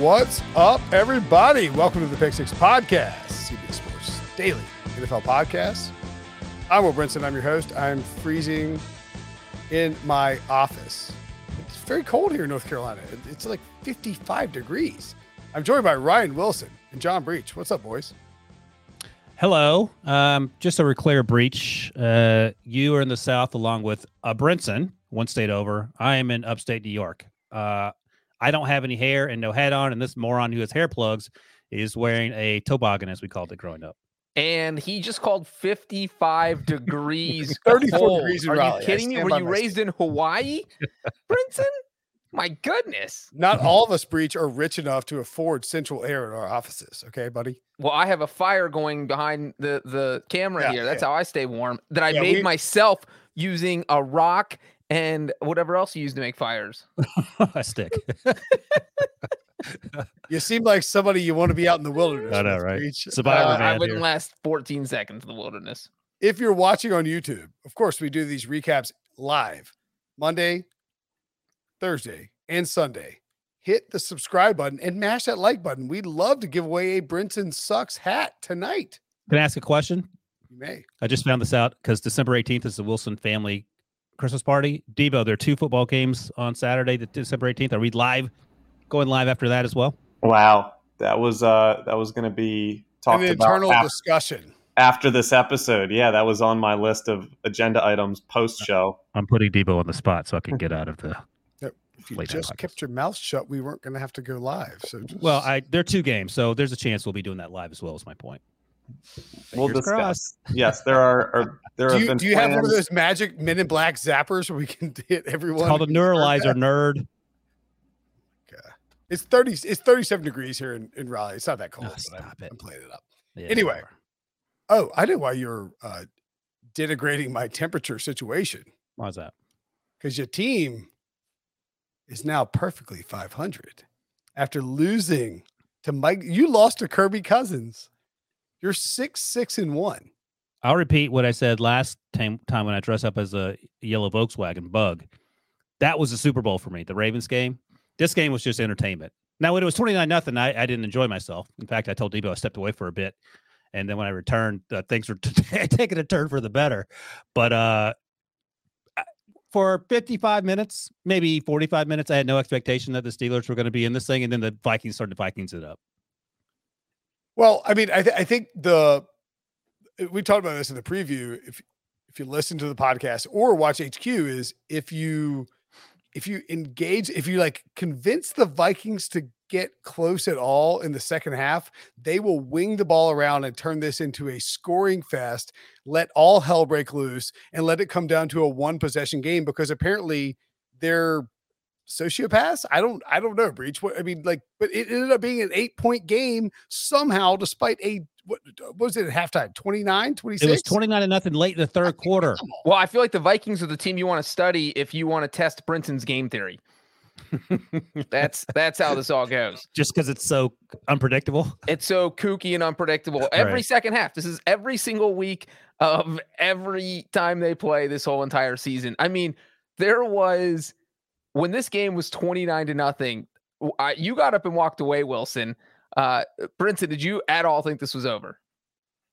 What's up, everybody? Welcome to the Pick Six Podcast, CBS Sports Daily NFL Podcast. I'm Will Brinson. I'm your host. I'm freezing in my office. It's very cold here in North Carolina. It's like 55 degrees. I'm joined by Ryan Wilson and John Breech. What's up, boys? Hello. Um, just a clear breach. Uh, you are in the South along with uh, Brinson, one state over. I am in upstate New York. Uh, I don't have any hair and no hat on, and this moron who has hair plugs is wearing a toboggan, as we called it growing up. And he just called 55 degrees. 34 cold. degrees in Are Raleigh. you kidding me? Were you my raised in Hawaii, Brinson? My goodness. Not all of us, Breech, are rich enough to afford central air in our offices. Okay, buddy? Well, I have a fire going behind the, the camera Yeah, here. That's yeah. how I stay warm. That I Yeah, made we- myself using a rock and whatever else you use to make fires. a stick. You seem like somebody you want to be out in the wilderness. I know, with, right? Breech. Survivor Uh, I wouldn't here. last 14 seconds in the wilderness. if you're watching on YouTube, of course, we do these recaps live Monday, Thursday, and Sunday. Hit the subscribe button and mash that like button. We'd love to give away a Brinson Sucks hat tonight. Can I ask a question? You may. I just found this out because December 18th is the Wilson family Christmas party. Debo, there are two football games on Saturday, the December 18th. Are we live, going live after that as well? Wow, that was uh that was going to be talked An about internal af- discussion. after this episode. Yeah, that was on my list of agenda items post show. I'm putting Debo on the spot so I can get out of the. If you Late just kept your mouth shut, we weren't going to have to go live. So just, Well, I there are two games, so there's a chance we'll be doing that live as well. Is my point. We'll discuss. crossed. Yes, there are, are there do have you, been do you have one of those magic Men in Black zappers where we can hit everyone? It's called a neuralizer that? nerd. It's thirty. It's thirty-seven degrees here in, in Raleigh. It's not that cold. But I'm, stop it. I'm playing it up. Yeah, Anyway. Oh, I know why you're uh, denigrating my temperature situation why is that? because your team is now perfectly 500 after losing to Mike. You lost to Kirk Cousins. You're six, six, and one. I'll repeat what I said last time, time when I dressed up as a yellow Volkswagen bug. That was a Super Bowl for me, the Ravens game. This game was just entertainment. Now, when it was 29 nothing, I, I didn't enjoy myself. In fact, I told Debo I stepped away for a bit. And then when I returned, uh, things were taking a turn for the better. But uh, for 55 minutes, maybe 45 minutes, I had no expectation that the Steelers were going to be in this thing. And then the Vikings started Vikings it up. Well, I mean, I, th- I think the eh, we talked about this in the preview. If if you listen to the podcast or watch HQ, is if you if you engage, if you like convince the Vikings to get close at all in the second half, they will wing the ball around and turn this into a scoring fest. Let all hell break loose and let it come down to a one possession game because apparently they're sociopaths. I don't I don't know, Breech. What I mean, like, but it ended up being an eight point game somehow, despite a what, what was it at halftime? 29, 26? It was 29 to nothing late in the third quarter. Well, I feel like the Vikings are the team you want to study if you want to test Brinson's game theory. That's that's how this all goes. just because it's so unpredictable. It's so kooky and unpredictable. Every Right. second half. This is every single week of every time they play this whole entire season. I mean, there was when this game was 29 to nothing. I, you got up and walked away, Wilson. Uh, Brinson, did you at all think this was over?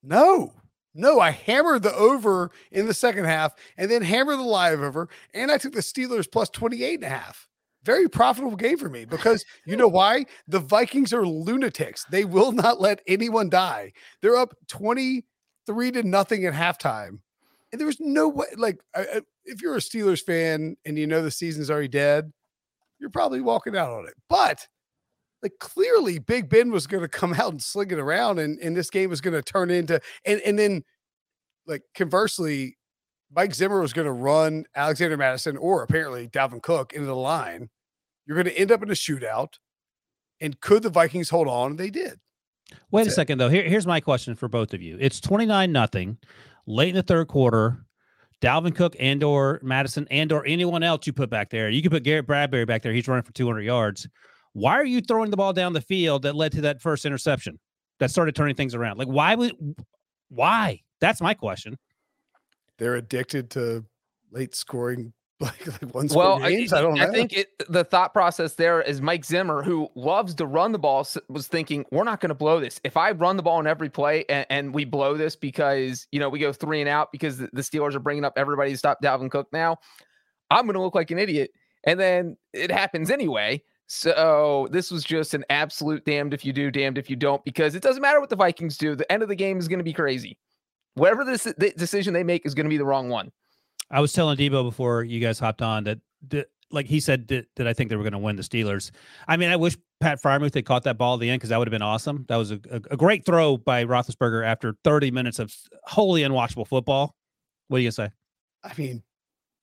No, no, I hammered the over in the second half and then hammered the live over. And I took the Steelers plus 28 and a half. Very profitable game for me because you know why? The Vikings are lunatics. They will not let anyone die. They're up 23 to nothing at halftime. And there was no way, like, I, I- if you're a Steelers fan and you know the season's already dead, you're probably walking out on it. But like clearly Big Ben was going to come out and sling it around, and and this game was going to turn into and and then like conversely, Mike Zimmer was going to run Alexander Mattison or apparently Dalvin Cook into the line. You're going to end up in a shootout. And could the Vikings hold on? They did. Wait That's a it. second though. Here, here's my question for both of you. It's 29 nothing late in the third quarter. Dalvin Cook and or Mattison and or anyone else you put back there. You could put Garrett Bradbury back there. He's running for 200 yards. Why are you throwing the ball down the field that led to that first interception that started turning things around? Like why would why? That's my question. They're addicted to late scoring, like, like one Well, score I, games. I, don't know. I think it, the thought process there is Mike Zimmer, who loves to run the ball, was thinking, we're not going to blow this. If I run the ball in every play and, and we blow this because, you know, we go three and out because the, the Steelers are bringing up everybody to stop Dalvin Cook now, I'm going to look like an idiot. And then it happens anyway. So this was just an absolute damned if you do, damned if you don't, because it doesn't matter what the Vikings do. The end of the game is going to be crazy. Whatever this the decision they make is going to be the wrong one. I was telling Debo before you guys hopped on that, that like he said that, that I think they were going to win the Steelers. I mean, I wish Pat Freiermuth had caught that ball at the end because that would have been awesome. That was a, a, a great throw by Roethlisberger after 30 minutes of wholly unwatchable football. What do you say? I mean,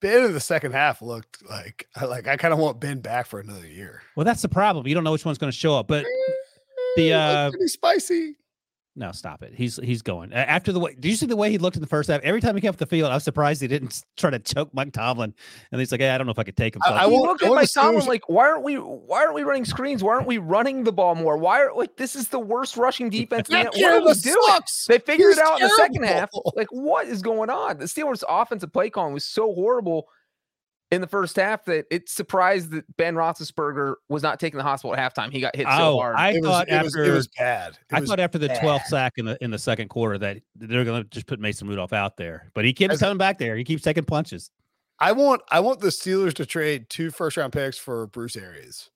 Ben in the second half looked like like I kind of want Ben back for another year. Well, that's the problem. You don't know which one's going to show up. But the, Eh, uh, pretty spicy. No, stop it. He's he's going after the way. Did you see the way he looked in the first half? Every time he came off the field, I was surprised he didn't try to choke Mike Tomlin. And he's like, hey, I don't know if I could take him. I- So I I want- looked at want Mike the Steelers- Tomlin like, why aren't we? Why aren't we running screens? Why aren't we running the ball more? Why are like this is the worst rushing defense? in the, That what are we doing? sucks. They figured He's it out in the second half. Like, what is going on? The Steelers' offensive play calling was so horrible in the first half that it surprised that Ben Roethlisberger was not taking the hospital at halftime. He got hit so oh, hard. I It was, thought it, was, after it was bad. It I was thought after the bad. 12th sack in the in the second quarter that they're going to just put Mason Rudolph out there, but he keeps As- coming back there. He keeps taking punches. I want I want the Steelers to trade two first round picks for Bruce Arians,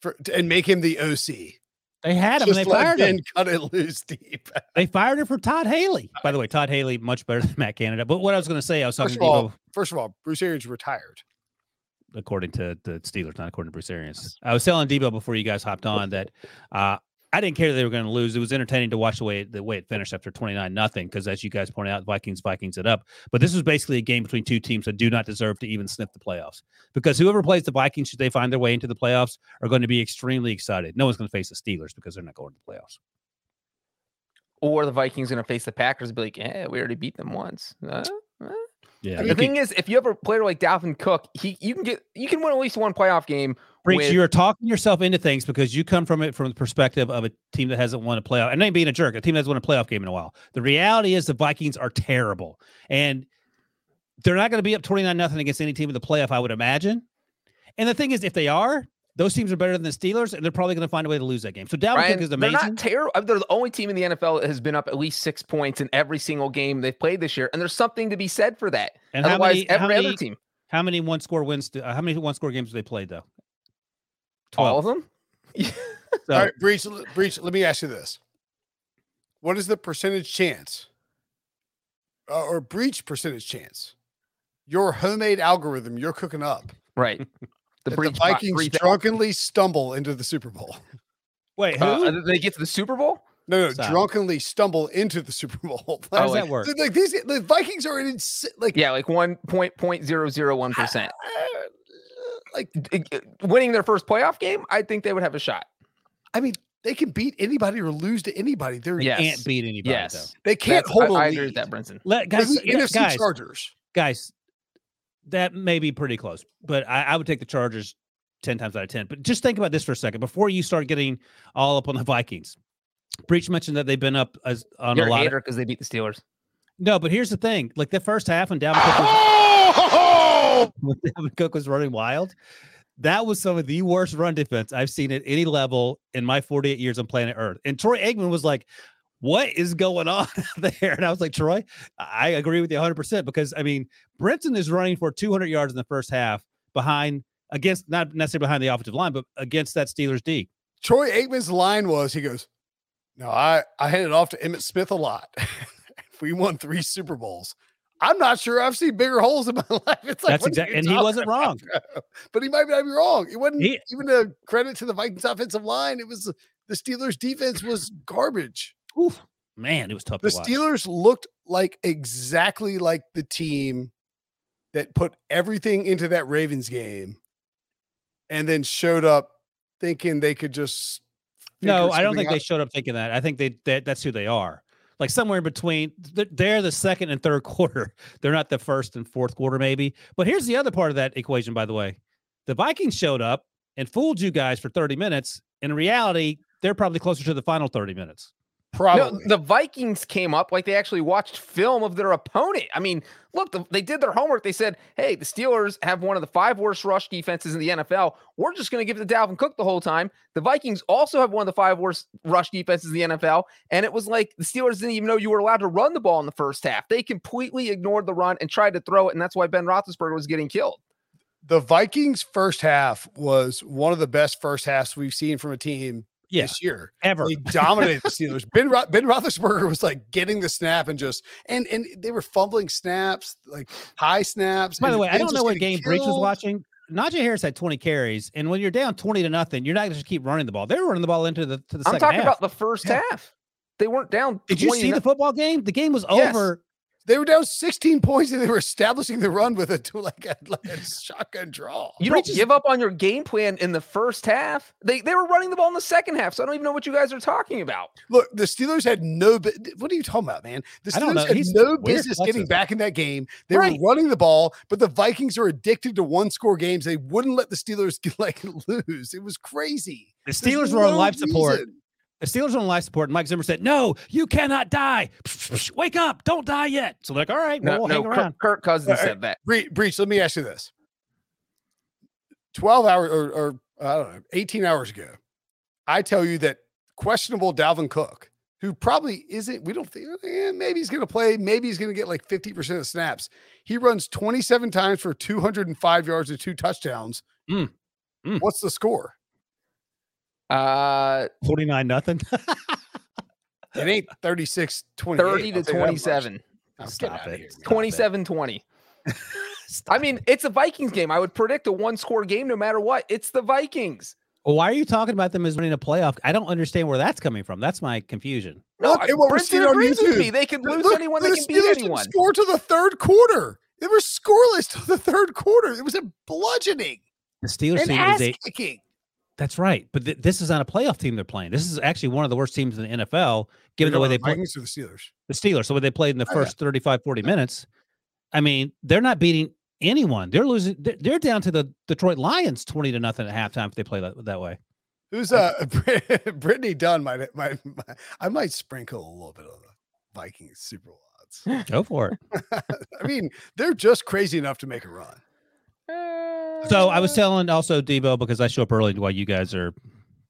for and make him the OC. They had him and they let fired Ben him. cut it loose deep. They fired him for Todd Haley. By the way, Todd Haley much better than Matt Canada. But what I was going to say, I was talking First to of all, Debo, first of all, Bruce Arians retired. according to the Steelers, not according to Bruce Arians. I was telling Debo before you guys hopped on that uh, I didn't care that they were going to lose. It was entertaining to watch the way the way it finished after 29 nothing because as you guys pointed out, Vikings Vikings it up. But this was basically a game between two teams that do not deserve to even sniff the playoffs because whoever plays the Vikings should they find their way into the playoffs are going to be extremely excited. No one's going to face the Steelers because they're not going to the playoffs. or the Vikings going to face the Packers and be like, yeah, we already beat them once. Yeah, the thing is, if you have a player like Dalvin Cook, he you can get you can win at least one playoff game. Breech, with- you're talking yourself into things because you come from it from the perspective of a team that hasn't won a playoff. And I ain't being a jerk, a team that hasn't won a playoff game in a while. The reality is the Vikings are terrible. And they're not going to be up 29 nothing against any team in the playoff, I would imagine. And the thing is, if they are, those teams are better than the Steelers, and they're probably going to find a way to lose that game. So Dalvin Ryan, Cook is they're not terrible. They're the only team in the NFL that has been up at least six points in every single game they've played this year, and there's something to be said for that. and how Otherwise, many, how every many, other team, how many one score wins? Do, uh, how many one score games do they play though? All of them. So, All right, breech, breech. Let me ask you this: What is the percentage chance, uh, or breach percentage chance? Your homemade algorithm you're cooking up. right. The, that breach the Vikings breach- drunkenly stumble into the Super Bowl. Wait, who? uh, they get to the Super Bowl. No, no, Stop. drunkenly stumble into the Super Bowl. how does oh, that like- work? So, like these, the Vikings are in like Yeah, like one point point zero zero one percent. Like Winning their first playoff game, I think they would have a shot. I mean, they can beat anybody or lose to anybody. They're Yeah. Can't beat anybody Yes, though. they can't That's- hold. I, a I agree with that, Brinson. Let guys, the NFC guys, Chargers. guys, that may be pretty close, but I, I would take the Chargers 10 times out of 10. But just think about this for a second before you start getting all up on the Vikings. Breech mentioned that they've been up as on You're a a lot. Because they beat the Steelers. no, but here's the thing: like the first half, when Dalvin Cook was, oh! Oh! when Dalvin Cook was running wild, that was some of the worst run defense I've seen at any level in my 48 years on planet Earth. And Troy Aikman was like, "What is going on there?" And I was like, "Troy, I agree with you 100 percent because I mean, Brenton is running for 200 yards in the first half behind against not necessarily behind the offensive line, but against that Steelers D. Troy Aikman's line was, he goes, "No, I I handed off to Emmitt Smith a lot. we won three Super Bowls, I'm not sure I've seen bigger holes in my life. It's like That's exactly, and he wasn't wrong. But he might not be wrong. It wasn't He- even a credit to the Vikings offensive line. It was the Steelers defense was garbage. Oof, man, it was tough The to watch. Steelers looked like exactly like the team that put everything into that Ravens game and then showed up thinking they could just No, I don't think they showed up thinking that. I think they that, that's who they are. Like somewhere in between, they're the second and third quarter. They're not the first and fourth quarter, maybe. But here's the other part of that equation, by the way. The Vikings showed up and fooled you guys for 30 minutes. In reality, they're probably closer to the final 30 minutes. No, probably. the Vikings came up like they actually watched film of their opponent. I mean, look, the, they did their homework. They said, "Hey, the Steelers have one of the five worst rush defenses in the NFL. We're just going to give it to Dalvin Cook the whole time." The Vikings also have one of the five worst rush defenses in the NFL, and it was like the Steelers didn't even know you were allowed to run the ball in the first half. They completely ignored the run and tried to throw it, and that's why Ben Roethlisberger was getting killed. the Vikings first half was one of the best first halves we've seen from a team Yeah, this year. ever. They dominated the Steelers. Ben Ro- Ben Roethlisberger was like getting the snap and just and and they were fumbling snaps, like high snaps. By the and way, I don't know what getting game Breech was watching. Najee Harris had 20 carries, and when you're down 20 to nothing, you're not going to just keep running the ball. They were running the ball into the to the I'm second talking half. about the first Yeah. half. They weren't down. Did you see no- the football game? The game was Yes. over. They were down 16 points and they were establishing the run with a to like a, like a shotgun draw. You don't Breaches- give up on your game plan in the first half. They they were running the ball in the second half, so I don't even know what you guys are talking about. Look, the Steelers had no. What are you talking about, man? The I Steelers had He's no business getting back in that game. They Right. were running the ball, but the Vikings are addicted to one score games. They wouldn't let the Steelers like lose. It was crazy. The There's Steelers were on no life support. Reason. The Steelers on life support, and Mike Zimmer said, "No, you cannot die. Wake up! Don't die yet." So they're like, "All right, well, No, we'll no hang Kirk, around." Kirk Cousins All right. said that. Bre- Breech, let me ask you this. 12 hours or, or I don't know, 18 hours ago, I tell you that questionable Dalvin Cook, who probably isn't, we don't think, eh, maybe he's going to play, maybe he's going to get like 50% of snaps. He runs 27 times for 205 yards and two touchdowns. Mm. Mm. What's the score? Uh, 49 nothing. It ain't 36 28. 30 to 27. Oh, Stop it. here. Stop it. 27 20. I mean, it's a Vikings game. I would predict a one score game no matter what. It's the Vikings. Why are you talking about them as winning a playoff? I don't understand where that's coming from. That's my confusion. No, Look I- at what Brinson on agrees with YouTube. me. They could lose Look, anyone. the They can beat Steelers didn't anyone. Score to the third quarter. They were scoreless to the third quarter. It was a bludgeoning The Steelers and team ass is a kicking. That's right, but th- this is on a playoff team they're playing. This is actually one of the worst teams in the NFL, given the way they play Vikings or the Steelers. the Steelers. So when they played in the Oh, yeah. first 35, 40 minutes, I mean, they're not beating anyone. They're losing. They're, they're down to the Detroit Lions 20 to nothing at halftime if they play that, that way. Who's uh Brittany Dunn might, might might I might sprinkle a little bit of the Vikings Super Bowl odds. Go for it. I mean, they're just crazy enough to make a run. So I was Uh, telling also Debo because I show up early while you guys are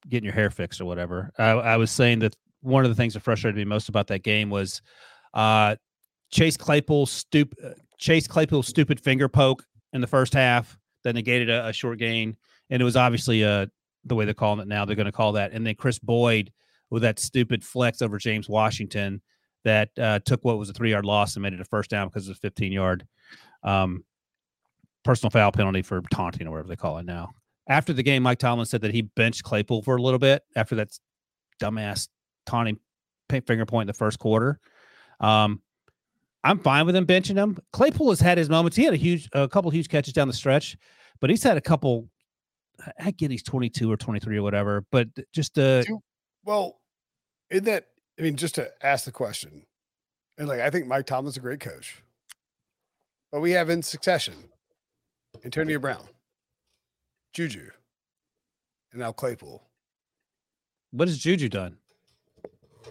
getting your hair fixed or whatever. I, I was saying that one of the things that frustrated me most about that game was uh, Chase Claypool stup- uh, Chase Claypool's stupid finger poke in the first half that negated a, a short gain, and it was obviously uh, the way they're calling it now. They're going to call that, and then Kris Boyd with that stupid flex over James Washington that uh, took what was a three yard loss and made it a first down because it was 15 yard. Um, personal foul penalty for taunting or whatever they call it now. After the game, Mike Tomlin said that he benched Claypool for a little bit after that dumbass taunting finger point in the first quarter. Um, I'm fine with him benching him. Claypool has had his moments. He had a huge, a couple huge catches down the stretch, but he's had a couple. I get he's 22 or 23 or whatever, but just uh, Well, in that, I mean, just to ask the question, and like I think Mike Tomlin's a great coach, but we have in succession Antonio Brown, Juju, and now Claypool. what has Juju done?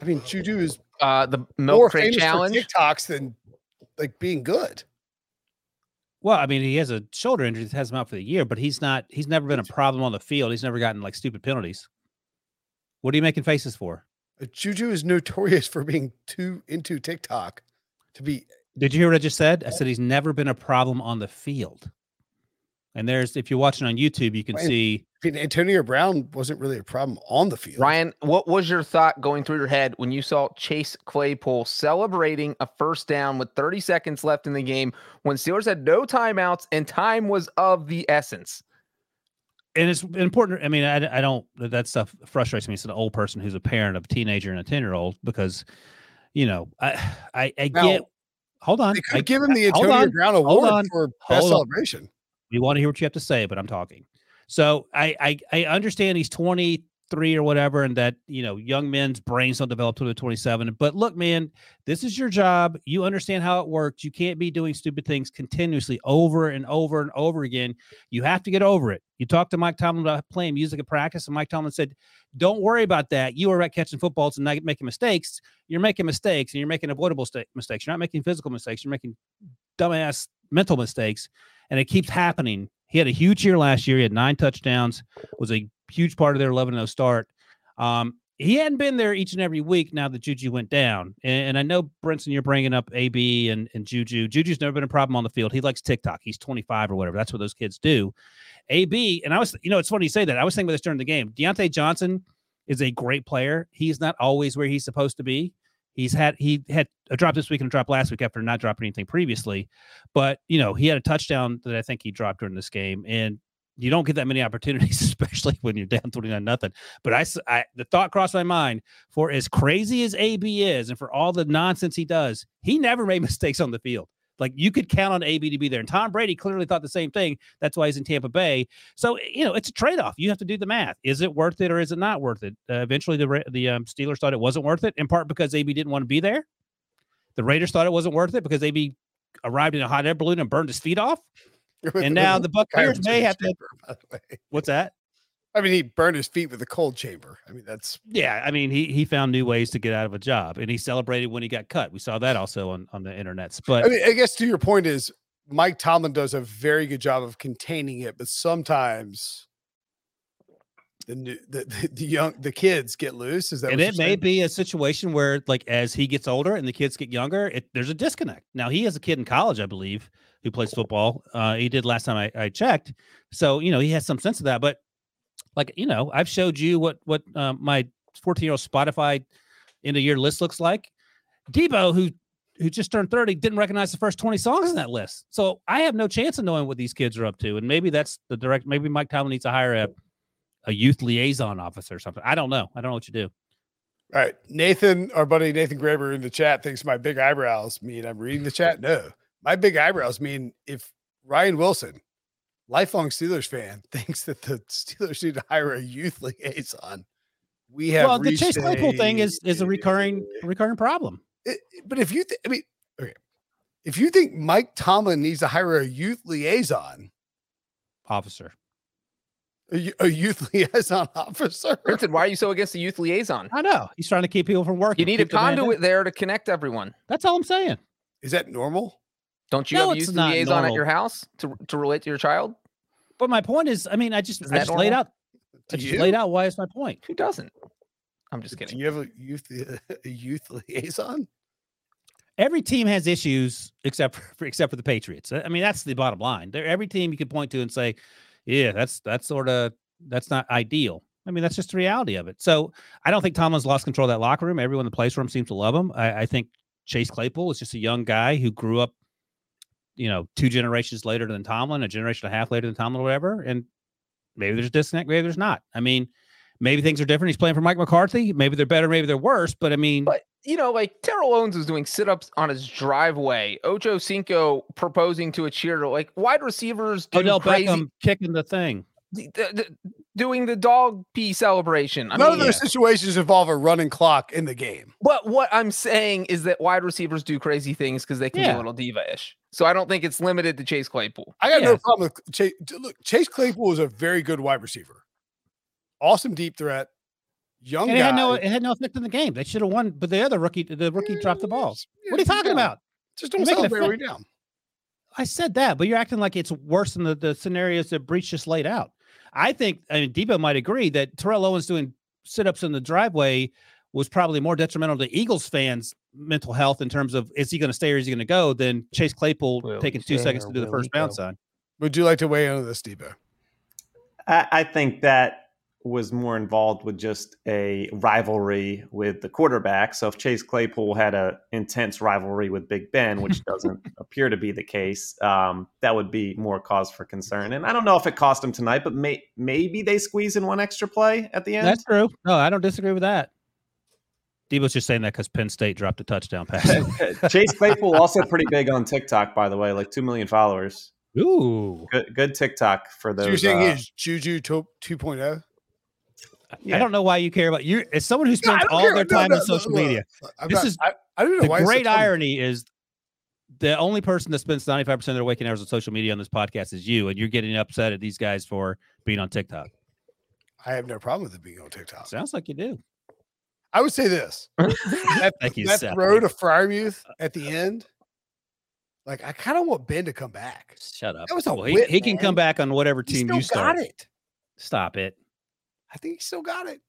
I mean, Juju is uh, the more milk crate famous challenge. for TikToks than like being good. Well, I mean, he has a shoulder injury that has him out for the year, but he's not. He's never been a problem on the field. He's never gotten like stupid penalties. What are you making faces for? Uh, Juju is notorious for being too into TikTok to be. Did you hear what I just said? I said he's never been a problem on the field. And there's, if you're watching on YouTube, you can Playing- see Antonio Brown wasn't really a problem on the field. Ryan, what was your thought going through your head when you saw Chase Claypool celebrating a first down with 30 seconds left in the game when Steelers had no timeouts and time was of the essence? and it's important. I mean, I, I don't that stuff frustrates me. It's an old person who's a parent of a teenager and a ten year old because, you know, I I, I Now, get. Hold on, They I, give him the hold Antonio on, Brown hold Award on, for best hold on. We want to hear what you have to say, but I'm talking. So I, I I understand he's 23 or whatever, and that you know young men's brains don't develop till they're 27. But look, man, this is your job. You understand how it works. You can't be doing stupid things continuously over and over and over again. You have to get over it. You talked to Mike Tomlin about playing music at practice, and Mike Tomlin said, "Don't worry about that. You are at catching footballs and not making mistakes. You're making mistakes, and you're making avoidable sta- mistakes. You're not making physical mistakes. You're making dumbass mental mistakes." and it keeps happening. He had a huge year last year. He had nine touchdowns, was a huge part of their 11 0 start. Um, he hadn't been there each and every week now that Juju went down. And, and I know, Brinson, you're bringing up AB and, and Juju. Juju's never been a problem on the field. He likes TikTok. He's 25 or whatever. That's what those kids do. AB, and I was, you know, it's funny you say that. I was thinking about this during the game. Diontae Johnson is a great player. He's not always where he's supposed to be. He's had he had a drop this week and a drop last week after not dropping anything previously. But you know, he had a touchdown that I think he dropped during this game. And you don't get that many opportunities, especially when you're down 29 nothing. But I the thought crossed my mind for as crazy as AB is and for all the nonsense he does, he never made mistakes on the field. Like you could count on AB to be there. And Tom Brady clearly thought the same thing. That's why he's in Tampa Bay. So, you know, it's a trade off. You have to do the math. Is it worth it or is it not worth it? Uh, eventually, the, the um, Steelers thought it wasn't worth it, in part because AB didn't want to be there. The Raiders thought it wasn't worth it because AB arrived in a hot air balloon and burned his feet off. And now the Buccaneers may have to. by the way. What's that? I mean, he burned his feet with a cold chamber. I mean, that's Yeah, I mean, he he found new ways to get out of a job, and he celebrated when he got cut. We saw that also on on the internets. But I mean, I guess to your point is Mike Tomlin does a very good job of containing it, but sometimes the new, the, the, the young the kids get loose. Is that and it may saying? be a situation where, like, as he gets older and the kids get younger, it, there's a disconnect. Now he has a kid in college, I believe, who plays football. Uh, he did last time I, I checked, so you know he has some sense of that. But like, you know, I've showed you what what um, my 14 year old Spotify end of year list looks like. Debo, who who just turned 30, didn't recognize the first 20 songs in that list. So I have no chance of knowing what these kids are up to. And maybe that's the direct. Maybe Mike Tomlin needs to hire a a youth liaison officer or something. I don't know. I don't know what you do. All right. Nathan, our buddy Nathan Graber in the chat thinks my big eyebrows mean I'm reading the chat. No, my big eyebrows mean if Ryan Wilson, lifelong Steelers fan, thinks that the Steelers need to hire a youth liaison. We have well, the Chase Claypool thing is is a recurring recurring problem. It- but if you, th- I mean, okay, if you think Mike Tomlin needs to hire a youth liaison, Officer, a youth liaison officer, Brinson, why are you so against the youth liaison? I know he's trying to keep people from working. You need a keep the man conduit down. there to connect everyone. That's all I'm saying. is that normal? Don't you No, have a youth not liaison at your house to, to relate to your child? But my point is, I mean, I just I that just laid normal? out I just you? laid out why it's my point. Who doesn't? I'm just Do kidding. you have a youth a youth liaison? Every team has issues except for except for the Patriots. I I mean, that's the bottom line. There, every team you could point to and say, yeah, that's that's sort of that's not ideal. I mean, that's just the reality of it. So I don't think Tomlin's lost control of that locker room. Everyone that plays for him seems to love him. I, I think Chase Claypool is just a young guy who grew up, you know, two generations later than Tomlin, a generation and a half later than Tomlin, or whatever. And maybe there's a disconnect, maybe there's not. I mean, maybe things are different. He's playing for Mike McCarthy. Maybe they're better, maybe they're worse. But I mean, But you know, like Terrell Owens was doing sit-ups on his driveway. Ocho Cinco proposing to a cheerleader. Like wide receivers Odell crazy, Beckham kicking the thing. Doing the dog pee celebration. I None mean, of those situations involve a running clock in the game. But what I'm saying is that wide receivers do crazy things because they can be a little diva-ish. So I don't think it's limited to Chase Claypool. I got no problem with Chase. Look, Chase Claypool is a very good wide receiver. Awesome deep threat. Young And it guy. had no it had no effect in the game. They should have won, but the other rookie, the rookie dropped the ball. Yeah, What are you talking down. about? Just don't You're making celebrate fit- way down. I said that, but you're acting like it's worse than the, the scenarios that Breech just laid out. I think, I mean, Debo might agree that Terrell Owens doing sit ups in the driveway was probably more detrimental to Eagles fans' mental health in terms of is he going to stay or is he going to go than Chase Claypool Will taking two seconds to do the first bounce go? on. Would you like to weigh in on this, Debo? I, I think that was more involved with just a rivalry with the quarterback. So if Chase Claypool had a intense rivalry with Big Ben, which doesn't appear to be the case, um, that would be more cause for concern. And I don't know if it cost him tonight, but may, maybe they squeeze in one extra play at the end. That's true. No, I don't disagree with that. Debo's just saying that because Penn State dropped a touchdown pass. Chase Claypool also pretty big on TikTok, by the way, like two million followers. Ooh, good, good TikTok for those. So you're saying uh, he's Juju 2.0? Yeah. I don't know why you care about you. As someone who spends no, all care. their time no, no, on social media, this not, is I, I, don't know. The great irony is the only person that spends 95 percent of their waking hours on social media on this podcast is you, and you're getting upset at these guys for being on TikTok. I have no problem with it being on TikTok. Sounds like you do. I would say this: that, Thank you, that Seth. throw to Freiermuth at the end. Like I kind of want Ben to come back. Shut up. That was a well, whip, he, he, can come back on whatever team you start. Got it. Stop it. I think he still got it.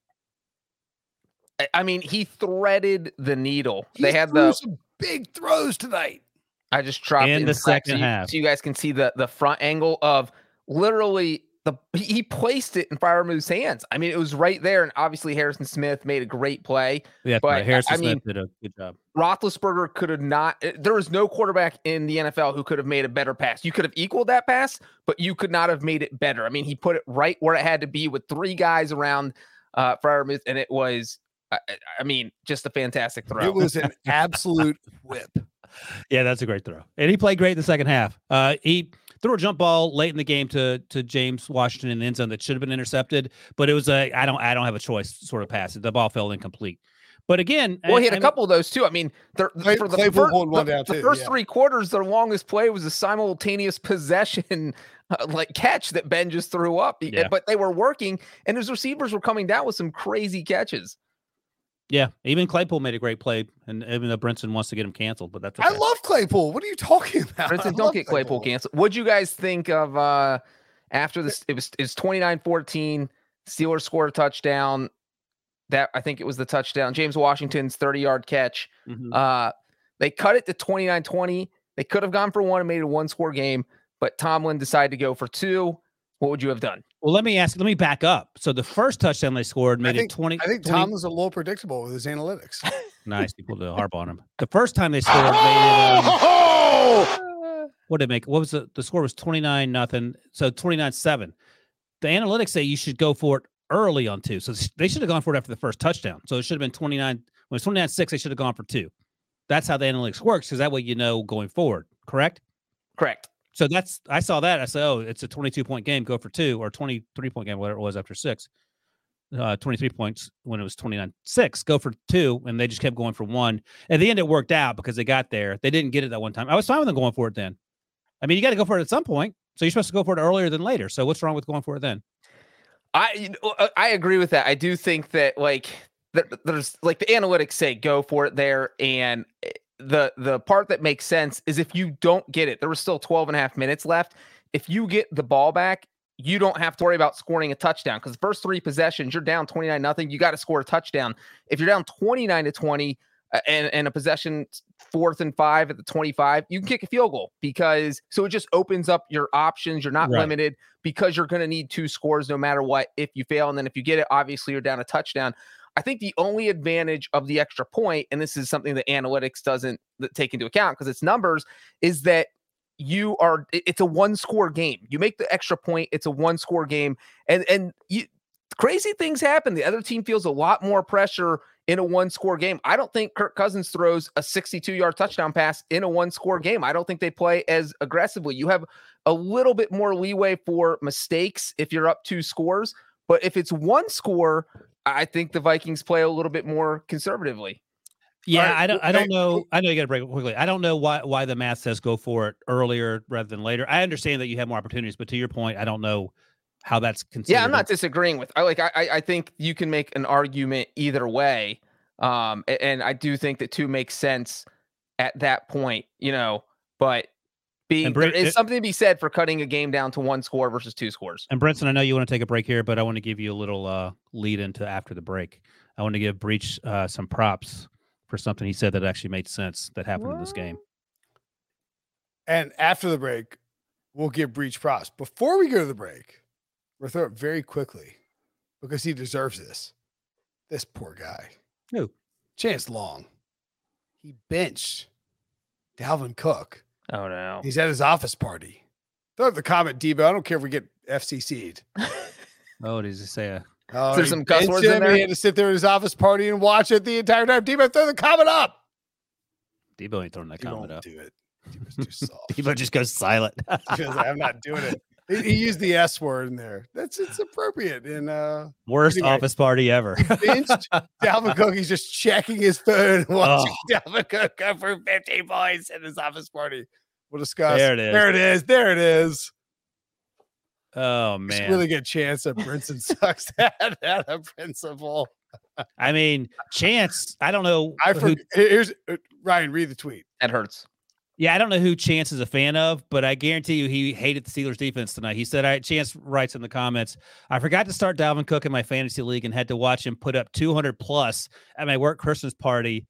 I mean, he threaded the needle. He they had the some big throws tonight. I just dropped in, in the second so you, half, so you guys can see the the front angle of literally the he placed it in Freiermuth's hands. I mean, it was right there, and obviously Harrison Smith made a great play. Yeah, but Harrison I, I Smith did a good job. Roethlisberger could have not. Eh, there was no quarterback in the NFL who could have made a better pass. You could have equaled that pass, but you could not have made it better. I mean, he put it right where it had to be with three guys around uh, Freiermuth, and it was, I, I mean, just a fantastic throw. It was an absolute whip. Yeah, that's a great throw, and he played great in the second half. Uh, he threw a jump ball late in the game to to James Washington in the end zone that should have been intercepted, but it was a I don't I don't have a choice sort of pass. The ball fell incomplete. But again, well, he had I, a couple of those too. I mean, for the, first, the, the first yeah. three quarters, their longest play was a simultaneous possession, uh, like catch that Ben just threw up. Yeah. But they were working, and his receivers were coming down with some crazy catches. Yeah, even Claypool made a great play, and even though Brinson wants to get him canceled, but that's okay. I love Claypool. What are you talking about? Brinson, don't get Claypool, Claypool canceled. What'd you guys think of uh after this? It was it's 29-14. Steelers score a touchdown. That I think it was the touchdown. James Washington's 30 yard catch. Mm-hmm. Uh, they cut it to 29 20. They could have gone for one and made it a one score game, but Tomlin decided to go for two. What would you have done? Well, let me ask, let me back up. So the first touchdown they scored made think, it 20. I think 20, Tomlin's a little predictable with his analytics. nice. People to harp on him. The first time they scored made it. Um, what did it make? What was the, the score was 29 nothing. So 29 7. The analytics say you should go for it early on two. So they should have gone for it after the first touchdown. So it should have been 29. When it's 29 6, they should have gone for two. That's how the analytics works because that way you know going forward. Correct? Correct. So that's, I saw that. I said, oh, it's a 22 point game, go for two, or 23 point game, whatever it was after six. Uh, 23 points when it was 29 6 go for two and they just kept going for one at the end it worked out because they got there they didn't get it that one time i was fine with them going for it then i mean you got to go for it at some point so you're supposed to go for it earlier than later so what's wrong with going for it then I uh, I agree with that. I do think that like there's like the analytics say go for it there and eh, the the part that makes sense is if you don't get it there was still 12 and a half minutes left if you get the ball back you don't have to worry about scoring a touchdown because the first three possessions you're down 29 nothing you got to score a touchdown if you're down 29 to 20 uh, and, and a possession fourth and five at the 25, you can kick a field goal because so it just opens up your options. You're not right. limited because you're going to need two scores no matter what if you fail. And then if you get it, obviously you're down a touchdown. I think the only advantage of the extra point, and this is something that analytics doesn't take into account because it's numbers, is that you are it's a one score game. You make the extra point, it's a one score game, and and you, crazy things happen. The other team feels a lot more pressure in a one score game. I don't think Kirk Cousins throws a 62 yard touchdown pass in a one score game. I don't think they play as aggressively. You have a little bit more leeway for mistakes if you're up two scores. But if it's one score, I think the Vikings play a little bit more conservatively. Yeah, right. I don't. I don't know. I know you got to break it quickly. I don't know why why the math says go for it earlier rather than later. I understand that you have more opportunities, but to your point, I don't know how that's considered. Yeah, I'm not disagreeing with. I like. I I think you can make an argument either way. Um, and I do think that two makes sense at that point. You know, but being there is it, something to be said for cutting a game down to one score versus two scores. And Brinson, I know you want to take a break here, but I want to give you a little uh, lead into after the break. I want to give Breech uh, some props for something he said that actually made sense that happened what? in this game. And after the break, we'll give Breech props. Before we go to the break, We're throw it very quickly because he deserves this. This poor guy. Who? Chance Long. He benched Dalvin Cook. Oh no. He's at his office party. Throw up the comment, Debo. I don't care if we get FCC'd. Oh, does he say a Oh, There's he some cuss benched words in there? He had to sit there at his office party and watch it the entire time. Debo, throw the comment up. Debo ain't throwing that He comment won't up. do it. Debo's too soft. Debo just goes silent. He goes, I'm not doing it. He, he used the S word in there. That's it's appropriate. And uh Worst Anyway. office party ever. benched Dalvin Cook. He's just checking his phone and watching Oh. Dalvin Cook go for 50 points at his office party. We'll discuss. There it is. There it is. There it is. oh It's a man. really good chance that Brinson sucks at, at a principal. I mean, Chance. I don't know. I who- Here's uh, Ryan. Read the tweet. That hurts. Yeah, I don't know who Chance is a fan of, but I guarantee you he hated the Steelers defense tonight. He said, "I Chance writes in the comments, I forgot to start Dalvin Cook in my fantasy league and had to watch him put up 200 plus at my work Christmas party.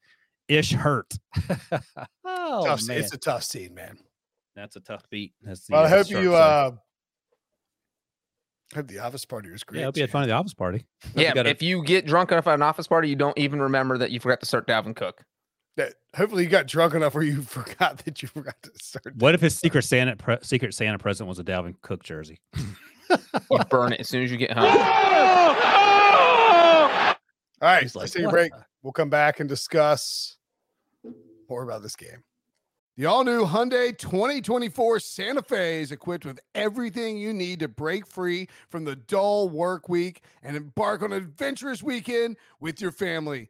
Ish hurt. oh Tough man, It's a tough scene, man. that's a tough beat. That's the, Well, I hope you say. uh hope the office party was great. yeah, I hope you had fun at the office party. Hope you Yeah, got a- if you get drunk enough at an office party, you don't even remember that you forgot to start Dalvin Cook. That- hopefully you got drunk enough where you forgot that you forgot to start. what if his secret Santa pre- secret Santa present was a Dalvin Cook jersey? You burn it as soon as you get home. All right, He's let's like, take a break. the-" We'll come back and discuss more about this game. The all new Hyundai 2024 Santa Fe is equipped with everything you need to break free from the dull work week and embark on an adventurous weekend with your family.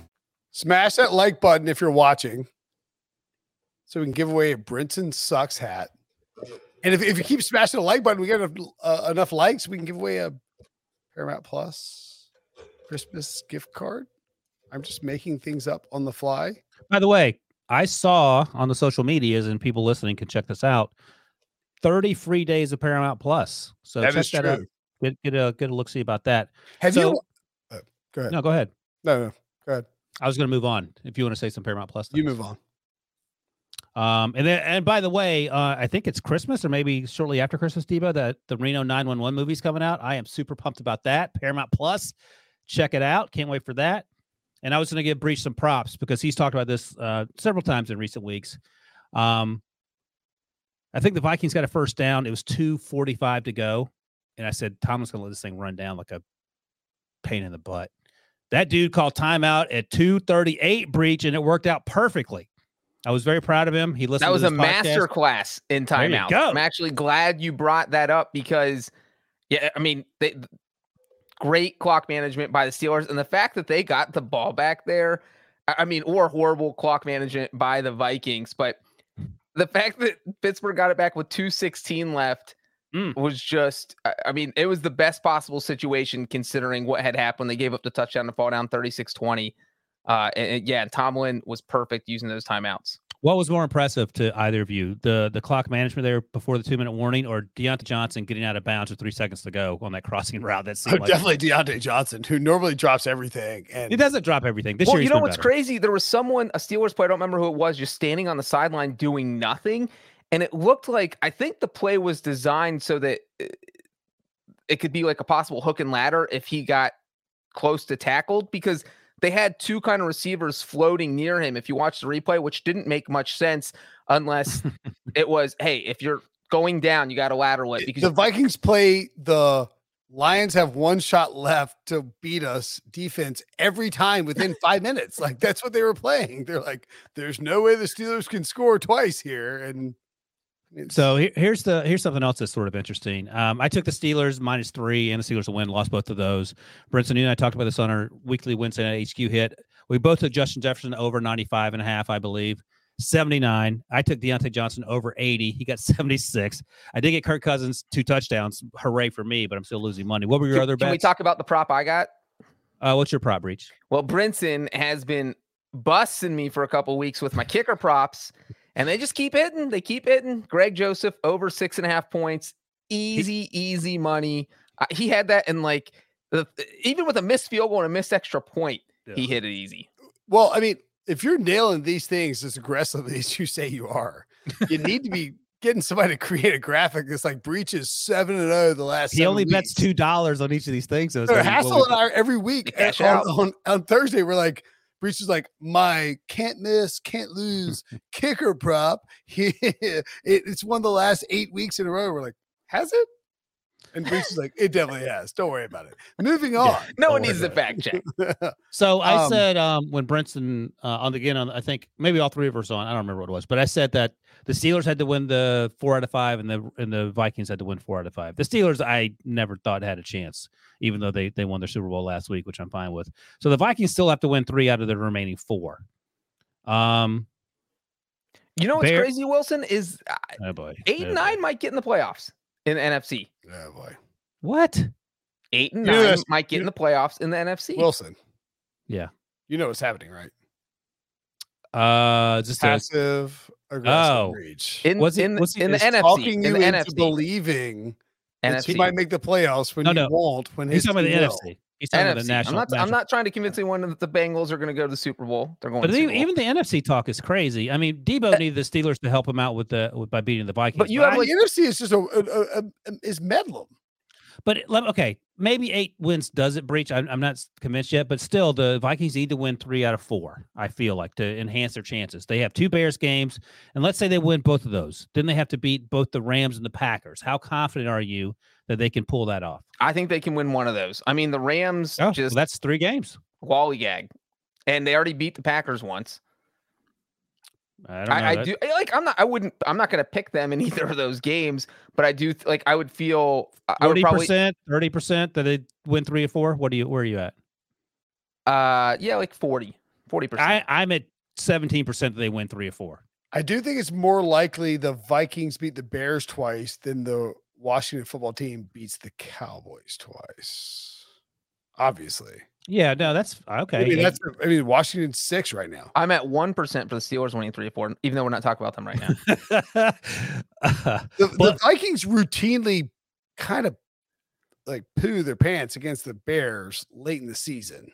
Smash that like button if you're watching so we can give away a Brinson Sucks hat. And if, if you keep smashing the like button, we get enough, uh, enough likes, we can give away a Paramount Plus Christmas gift card. I'm just making things up on the fly. By the way, I saw on the social medias, and people listening can check this out. Thirty free days of Paramount Plus. So That check is that out. Get get a get a look see about that. Have So- you? Uh, go ahead. No, go ahead. No, no, go ahead. I was going to move on. If you want to say some Paramount Plus, You move on. Um, and then, and by the way, uh, I think it's Christmas or maybe shortly after Christmas, Debo, that the Reno 911 movie's coming out. I am super pumped about that. Paramount Plus, check it out. Can't wait for that. And I was going to give Breech some props because he's talked about this uh, several times in recent weeks. Um, I think the Vikings got a first down. It was 245 to go. And I said, Tomlin's going to let this thing run down like a pain in the butt. That dude called timeout at 238 breech, and it worked out perfectly. I was very proud of him. He listened That was to a podcast. master class in timeout. I'm actually glad you brought that up because, yeah, I mean, they, great clock management by the Steelers, and the fact that they got the ball back there. I I mean, or horrible clock management by the Vikings, but the fact that Pittsburgh got it back with 216 left Mm. was just, I- I mean, it was the best possible situation considering what had happened. They gave up the touchdown to fall down 36 20. Uh, and, and yeah, Tomlin was perfect using those timeouts. What was more impressive to either of you, the the clock management there before the two minute warning, or Diontae Johnson getting out of bounds with three seconds to go on that crossing route? That's Oh, like definitely Diontae Johnson, who normally drops everything. And he doesn't drop everything. This well, year, you know what's better. crazy? There was someone, a Steelers player, I don't remember who it was, just standing on the sideline doing nothing. And it looked like I think the play was designed so that uh, it could be like a possible hook and ladder if he got close to tackled because they had two kind of receivers floating near him if you watch the replay, which didn't make much sense unless it was, hey, if you're going down, you got to lateral it because the Vikings play the Lions have one shot left to beat us defense every time within five minutes. Like that's what they were playing. They're like, there's no way the Steelers can score twice here. And it's- So here's the here's something else that's sort of interesting. Um, I took the Steelers minus three, and the Steelers will win. Lost both of those. Brinson, you and I talked about this on our weekly Wednesday night HQ hit. We both took Justin Jefferson over 95 and a half, I believe. 79. I took Diontae Johnson over 80. He got 76. I did get Kirk Cousins two touchdowns. Hooray for me, but I'm still losing money. What were your can, other can we talk about the prop I got? uh, what's your prop Breech? Well, Brinson has been busting me for a couple weeks with my kicker props, and they just keep hitting. They keep hitting. Greg Joseph over six and a half points. Easy, easy money. Uh, he had that in like the, even with a missed field goal and a missed extra point, he hit it easy. well, I mean, if you're nailing these things as aggressively as you say you are, you need to be getting somebody to create a graphic that's like Breech's seven and zero the last. He seven only bets two dollars on each of these things. So, So so he- Hassel and I every week Cash on, out. on, on Thursday we're like Breech is like my can't miss, can't lose kicker prop. it, it's one of the last eight weeks in a row. We're like, has it? And Breech is like, it definitely has. Don't worry about it. Moving on. No one needs to fact check. So I Um, said um, when Brinson uh, on the again on I think maybe all three of us on I don't remember what it was, but I said that the Steelers had to win the four out of five and the and the Vikings had to win four out of five. The Steelers I never thought had a chance, even though they they won their Super Bowl last week, which I'm fine with. So the Vikings still have to win three out of the remaining four. Um, You know what's Bear- crazy, Wilson? Is uh, oh boy, eight Oh and boy. nine might get in the playoffs in the NFC. oh boy. What? Eight and You nine that's- might get you- in the playoffs in the NFC. Wilson. Yeah. You know what's happening, right? Uh, just a, Passive aggressive Oh. reach. in was he- in, was he in the NFC, talking in you the into NFC, believing that NFC. he might make the playoffs when No, he no. won't. When he's talking about the will. NFC. He's talking about NFC. the national. I'm not. I'm not trying to convince anyone that the Bengals are going to go to the Super Bowl. They're going. But to the even, Super Bowl. even the NFC talk is crazy. I mean, Debo eh. needed the Steelers to help him out with the with, by beating the Vikings. But you have, I- the NFC is just a, a, a, a is Medlem. But okay, maybe eight wins does it Breech. I'm, I'm not convinced yet, but still, the Vikings need to win three out of four. I feel like to enhance their chances. They have two Bears games, and let's say they win both of those, then they have to beat both the Rams and the Packers. How confident are you that they can pull that off? I think they can win one of those. I mean, the Rams Oh, just well, that's three games. lollygag, and they already beat the Packers once. I don't know. I, I do I- like. I'm not. I wouldn't. I'm not going to pick them in either of those games. But I do like. I would feel. I- I would Forty probably. percent, thirty percent that they win three or four. What do you? Where are you at? Uh, yeah, like 40, 40 percent. I, I'm at seventeen percent that they win three or four. I do think it's more likely the Vikings beat the Bears twice than the Washington football team beats the Cowboys twice. Obviously, Yeah, no, that's okay. I mean yeah. that's I mean Washington's six right now. I'm at one percent for the Steelers winning three or four, even though we're not talking about them right now. The, the But- Vikings routinely kind of like poo their pants against the Bears late in the season.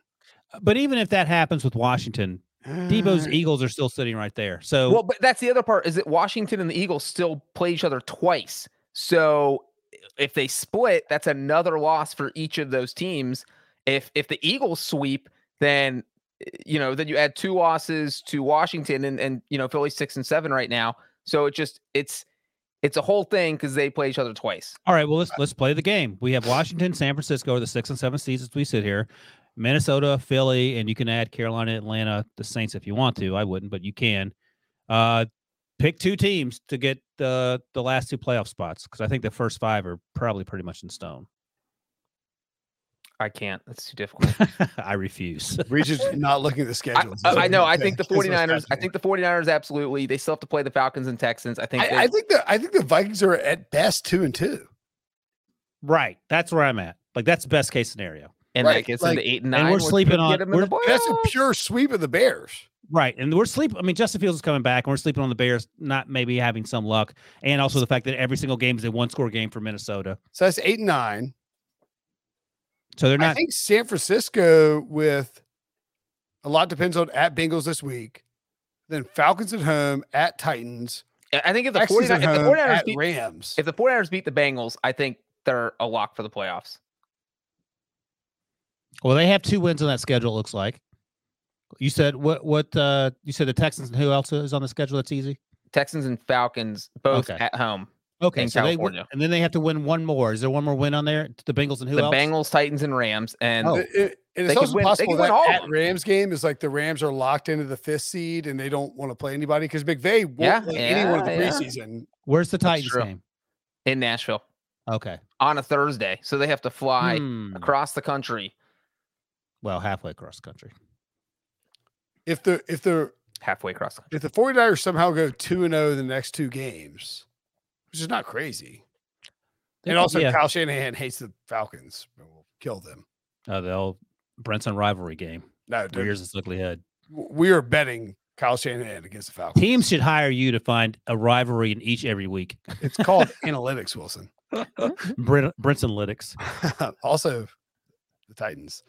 but even if that happens with Washington, Debo's Uh, Eagles are still sitting right there. So well, but that's the other part is that Washington and the Eagles still play each other twice. So if they split, that's another loss for each of those teams. If if the Eagles sweep, then eh, you know then you add two losses to Washington and and you know Philly six and seven right now. So it just it's it's a whole thing because they play each other twice. all right, well let's let's play the game. We have Washington, San Francisco are the six and seven seeds as we sit here. Minnesota, Philly, and you can add Carolina, Atlanta, the Saints if you want to. I wouldn't, but you can. Uh pick two teams to get the the last two playoff spots because I think the first five are probably pretty much in stone. I can't. That's too difficult. I refuse. Breech is not looking at the schedule. I I know. I think the That's what's 49ers, I think the 49ers absolutely. They still have to play the Falcons and Texans. I think I, I think the I think the Vikings are at best two and two. right. That's where I'm at. Like that's the best case scenario. and Right, that gets like- them to eight and and nine. we're sleeping on- get 'em in the we're- That's a pure sweep of the Bears. Right. And we're sleeping. I mean, Justin Fields is coming back, and we're sleeping on the Bears, not maybe having some luck. And also the fact that every single game is a one score game for Minnesota. So that's eight and nine. So they're not. I think San Francisco with a lot depends on at Bengals this week. Then Falcons at home, at Titans, I- I think if the Texans 49 if the home, 49ers beat Rams. if the 49ers beat the Bengals, I think they're a lock for the playoffs. Well, they have two wins on that schedule, it looks like. You said what? What? uh You said the Texans and who else is on the schedule that's easy? Texans and Falcons both Okay. at home. Okay. In so they California. and then they have to win one more. Is there one more win on there? The Bengals and who the else? Bengals, Titans, and Rams. And Oh. It- it- it's also win- possible could win that all at. Rams game is like the Rams are locked into the fifth seed and they don't want to play anybody because McVay won't Yeah, play anyone in the yeah, yeah. preseason. Where's the Titans game? in Nashville Okay. on a Thursday, so they have to fly Hmm. across the country, Well, halfway across the country. If the if the halfway across the country. if the 49ers somehow go 2 and 0 the next two games, which is not crazy. They And also yeah. Kyle Shanahan hates the Falcons. It will kill them. Oh, the old Brenton rivalry game. No, dude, Rears its ugly head. we are betting Kyle Shanahan against the Falcons. Teams should hire you to find a rivalry in each every week. It's called analytics, Wilson. Brent, Brenton Lytics. also, the Titans.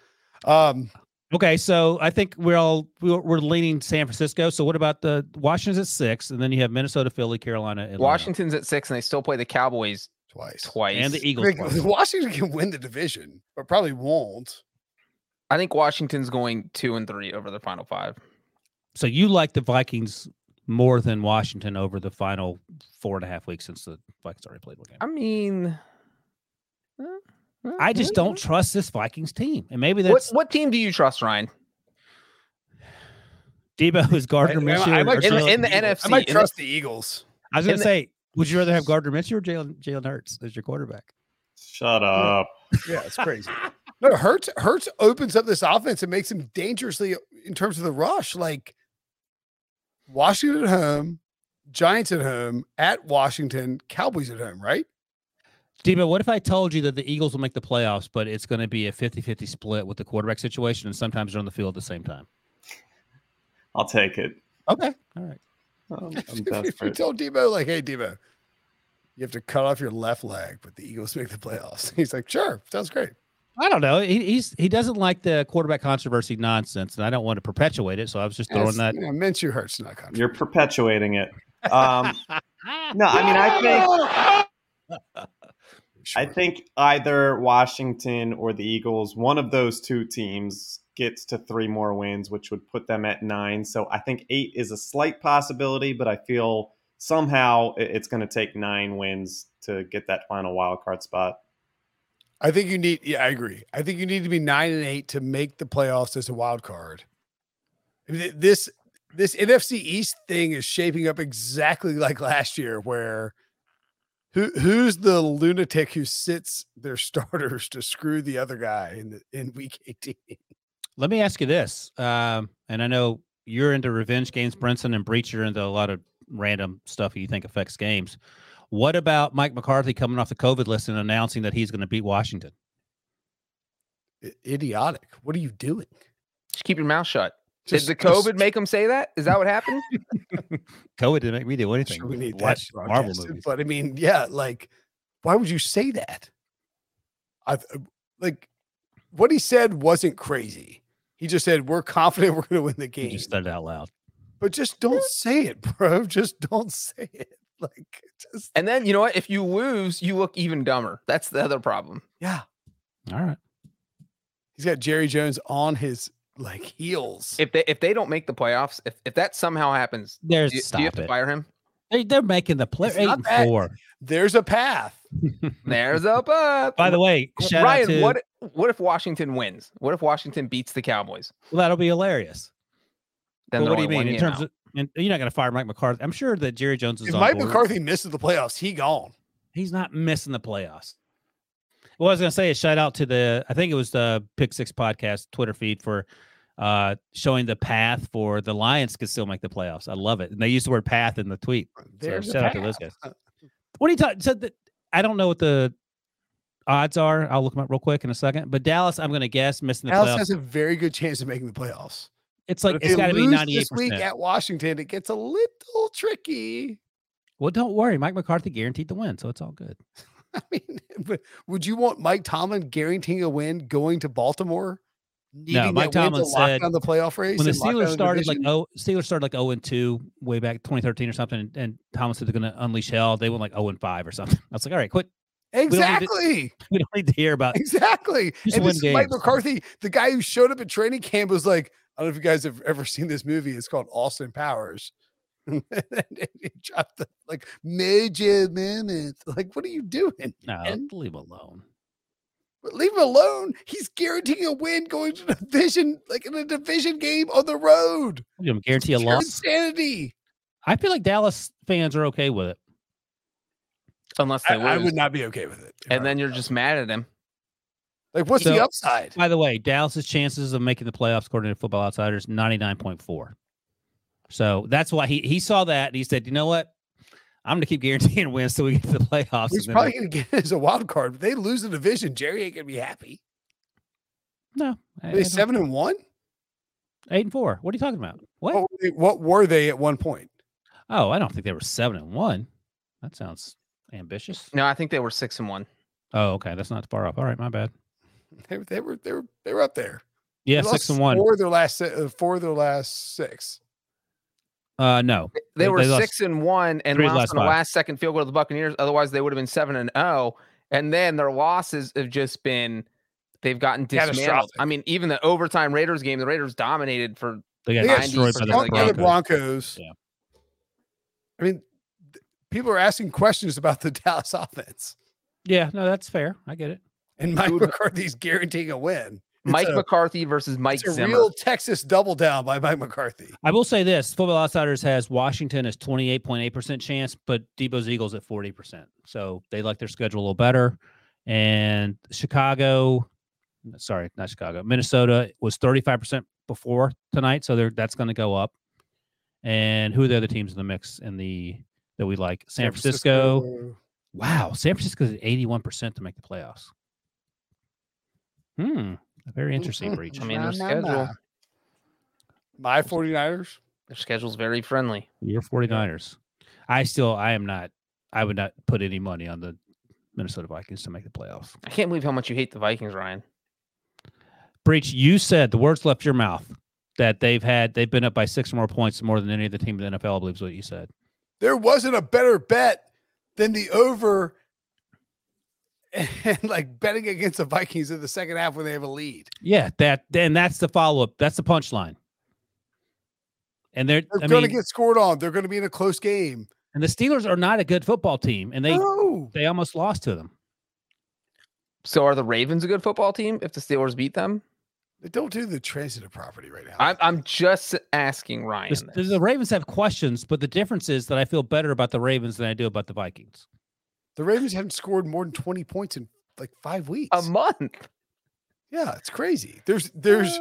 Um, Okay, so I think we're all we're, we're leaning San Francisco. So what about the Washington's at six, and then you have Minnesota, Philly, Carolina, Atlanta. Washington's at six, and they still play the Cowboys twice. twice. and the Eagles. Like, twice. Washington can win the division, but probably won't. I think Washington's going two and three over the final five. So you like the Vikings more than Washington over the final four and a half weeks since the Vikings already played one game. I mean, eh, I just don't mm-hmm. trust this Vikings team, and maybe that's what team do you trust, Ryan? Debo is Gardner I- I- Minshew. I or might in the- Jalen- in the I NFC, might in the- trust the Eagles. I was going to the- say, would you rather have Gardner Minshew or Jalen Jalen Hurts as your quarterback? Shut up. Yeah, it's crazy. no, Hurts Hurts opens up this offense and makes him dangerously in terms of the rush. Like Washington at home, Giants at home, at Washington, Cowboys at home, right? Debo, what if I told you that the Eagles will make the playoffs, but it's going to be a 50-50 split with the quarterback situation, and sometimes they're on the field at the same time? I'll take it. Okay, all right. Um, I'm if you desperate. tell Debo, like, hey, Debo, you have to cut off your left leg, but the Eagles make the playoffs. He's like, sure, sounds great. I don't know. He, he's he doesn't like the quarterback controversy nonsense, and I don't want to perpetuate it. So I was just throwing Yes, that. You know, Minshew hurts not country. You're perpetuating it. Um, no, I mean, I think I think either Washington or the Eagles, one of those two teams gets to three more wins, which would put them at nine. So I think eight is a slight possibility, but I feel somehow it's going to take nine wins to get that final wild card spot. I think you need. Yeah, I agree. I think you need to be nine and eight to make the playoffs as a wild card. This this NFC East thing is shaping up exactly like last year, where who who's the lunatic who sits their starters to screw the other guy in the in week eighteen? Let me ask you this, um, and I know you're into revenge games, Brinson, and Breach. You're into a lot of random stuff you think affects games. What about Mike McCarthy coming off the COVID list and announcing that he's going to beat Washington? I- Idiotic. What are you doing? Just keep your mouth shut. Just- Did the just- COVID make him say that? Is that what happened? COVID didn't make me do anything. Sure, we need that Watch Marvel movies. But I mean, yeah, like, why would you say that? I uh, like what he said wasn't crazy. He just said we're confident we're going to win the game." He just said it out loud. but just don't say it, bro. Just don't say it. Like, just And then you know what? If you lose, you look even dumber. That's the other problem. yeah. All right. He's got Jerry Jones on his like heels. If they if they don't make the playoffs, if, if that somehow happens, There's do you, do you have to it. fire him? They, they're making the play It's eight not and that- four. There's a path. There's a path. By the way, shout Ryan, out to what what if Washington wins? What if Washington beats the Cowboys? well, that'll be hilarious. Then But what do you mean in terms out. of? And you're not going to fire Mike McCarthy. I'm sure that Jerry Jones is If on Mike board. McCarthy misses the playoffs, he gone. He's not missing the playoffs. What I was going to say is shout out to the I think it was the Pick Six podcast Twitter feed for uh showing the path for the Lions could still make the playoffs. I love it. And they used the word path in the tweet. So There's a shout out to those guys. What are you talking? So that I don't know what the odds are. I'll look them up real quick in a second. But Dallas, I'm going to guess missing the Dallas playoffs. has a very good chance of making the playoffs. it's like it's got to be 98. this week at Washington, it gets a little tricky. Well, don't worry. Mike McCarthy guaranteed the win, so it's all good. I mean, would you want Mike Tomlin guaranteeing a win going to Baltimore? Needing Mike Tomlin to said down the playoff race. when the oh, Steelers started like oh Steelers started like 0 and 2 way back 2013 or something, and, and Thomas said they're going to unleash hell. They went like 0 and 5 or something. I was like, all right, quit. don't to- exactly, We don't need to hear about. exactly. And this is Mike. McCarthy, the guy who showed up at training camp, was like, I don't know if you guys have ever seen this movie. It's called Austin Powers. and he dropped the like major moments. Like, what are you doing? No, man? leave alone. But leave him alone. He's guaranteeing a win going to the division, like in a division game on the road. You know, guarantee a Pure loss. Insanity. I feel like Dallas fans are okay with it. Unless I, they I lose. would not be okay with it. and then you're just mad at him. like, what's the upside? By the way, Dallas's chances of making the playoffs, according to Football Outsiders, 99.4. So that's why he he saw that and he said, you know what? I'm going to keep guaranteeing wins till we get to the playoffs. He's and then probably going to get it as a wild card. If they lose the division, Jerry ain't going to be happy. no, I- Are I they seven and one? eight and four. What are you talking about? What? What, were they, what were they at one point? Oh, I don't think they were seven and one. That sounds ambitious. No, I think they were six and one. Oh, okay, that's not far off. All right, my bad. They, were- they were they were they were up there. Yeah, They six lost and one. Four of their last si- uh, four of their last six. Uh, no, They, They- were they six and one and three of the lost last on the last second field goal to the Buccaneers. Otherwise, they would have been seven and zero. And then their losses have just been they've gotten dismantled. I mean, even the overtime Raiders game, the Raiders dominated for they got They got destroyed by the destroyed by the Broncos. Broncos. Yeah. I mean, th- people are asking questions about the Dallas offense, Yeah, no, that's fair. I get it. and Mike McCarthy's guaranteeing a win. It's Mike a, McCarthy versus Mike it's a Zimmer. real Texas double down by Mike McCarthy. I will say this: Football Outsiders has Washington as twenty eight point eight percent chance, but Debo's Eagles at forty percent. So they like their schedule a little better. And Chicago, sorry, not Chicago, Minnesota was thirty five percent before tonight, so they're that's going to go up. And who are the other teams in the mix in the that we like? San, Francisco. Wow, San Francisco is eighty one percent to make the playoffs. Hmm, very interesting Mhm. Breech. I mean, Nah, their nah, schedule, nah. My 49ers. their schedule's very friendly. You're 49ers. I still, I am not, I would not put any money on the Minnesota Vikings to make the playoffs. I can't believe how much you hate the Vikings, Ryan. Breech, you said the words left your mouth that they've had, they've been up by six or more points more than any other team in the NFL, I believe is what you said. There wasn't a better bet than the over and like betting against the Vikings in the second half when they have a lead. Yeah, that, and that's the follow up. That's the punchline. And they're, They're going to get scored on. They're going to be in a close game. and the Steelers are not a good football team, and they, no. they almost lost to them. So are the Ravens a good football team if the Steelers beat them? They don't do the transitive property right now. I'm, I'm just asking Ryan. The, this. the Ravens have questions, but the difference is that I feel better about the Ravens than I do about the Vikings. The Ravens haven't scored more than 20 points in like five weeks. a month. yeah, it's crazy. There's there's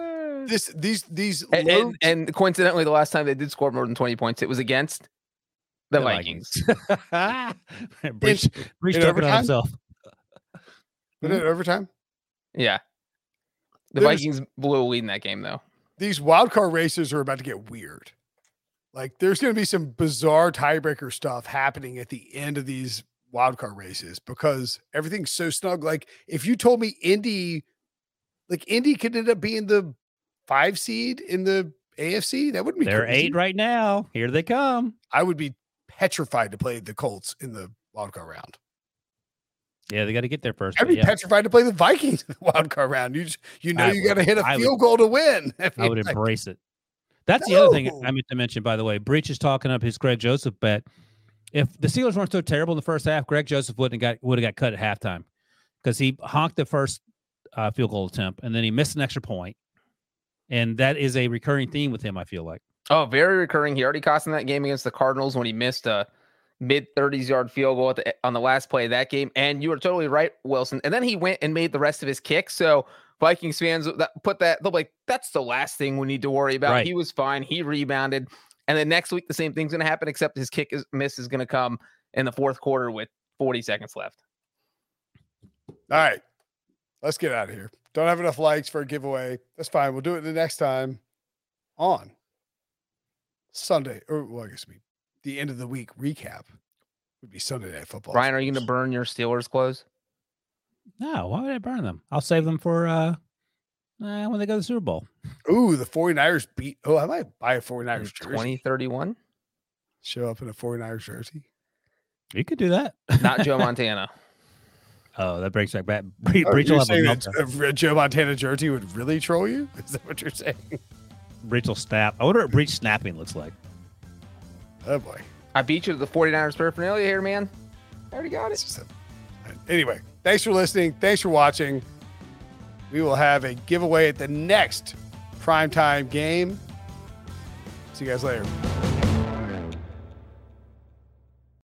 this these these and, low- and, and coincidentally, the last time they did score more than 20 points, it was against the, Vikings. Breech, Breech in talking on himself. but in hmm? overtime. Yeah. The There's- Vikings blew a lead in that game, though. These wild card races are about to get weird. Like there's going to be some bizarre tiebreaker stuff happening at the end of these wild card races because everything's so snug. Like if you told me Indy, like Indy could end up being the five seed in the AFC, that wouldn't be. They're crazy. eight right now. Here they come. I would be petrified to play the Colts in the wildcard round. Yeah, they got to get there first. I'd be yeah, petrified to play the Vikings in the wild card round. You just, you know I you got to hit a I would. field goal to win. I mean, would like, embrace it. That's the other thing I meant to mention, by the way. Breech is talking up his Greg Joseph bet. If the Steelers weren't so terrible in the first half, Greg Joseph wouldn't got would have got cut at halftime because he honked the first uh, field goal attempt and then he missed an extra point, and that is a recurring theme with him. I feel like. Oh, very recurring. He already cost in that game against the Cardinals when he missed a mid 30s yard field goal at the, on the last play of that game. And you were totally right, Wilson. And then he went and made the rest of his kicks. So Vikings fans that put that, they'll be like, that's the last thing we need to worry about. Right. He was fine. He rebounded. And then next week, the same thing's going to happen, except his kick is, miss is going to come in the fourth quarter with 40 seconds left. All right. Let's get out of here. Don't have enough likes for a giveaway. That's fine. We'll do it the next time on Sunday, or well, I guess we the end of the week recap would be Sunday night football. Brian, are you going to burn your Steelers clothes? No, why would I burn them? I'll save them for uh, uh when they go to the Super Bowl. Ooh, the 49ers beat. Oh, I might buy a 49ers jersey. 2031? Show up in a 49ers jersey. You could do that. Not Joe Montana. Oh, that brings back back. Bre- Are Breech you will have a saying that a Joe Montana jersey would really troll you? Is that what you're saying? Breech will snap. I wonder what Breech snapping looks like. Oh boy. I beat you to the 49ers paraphernalia here, man. I already got it. a- anyway, thanks for listening. Thanks for watching. We will have a giveaway at the next primetime game. See you guys later.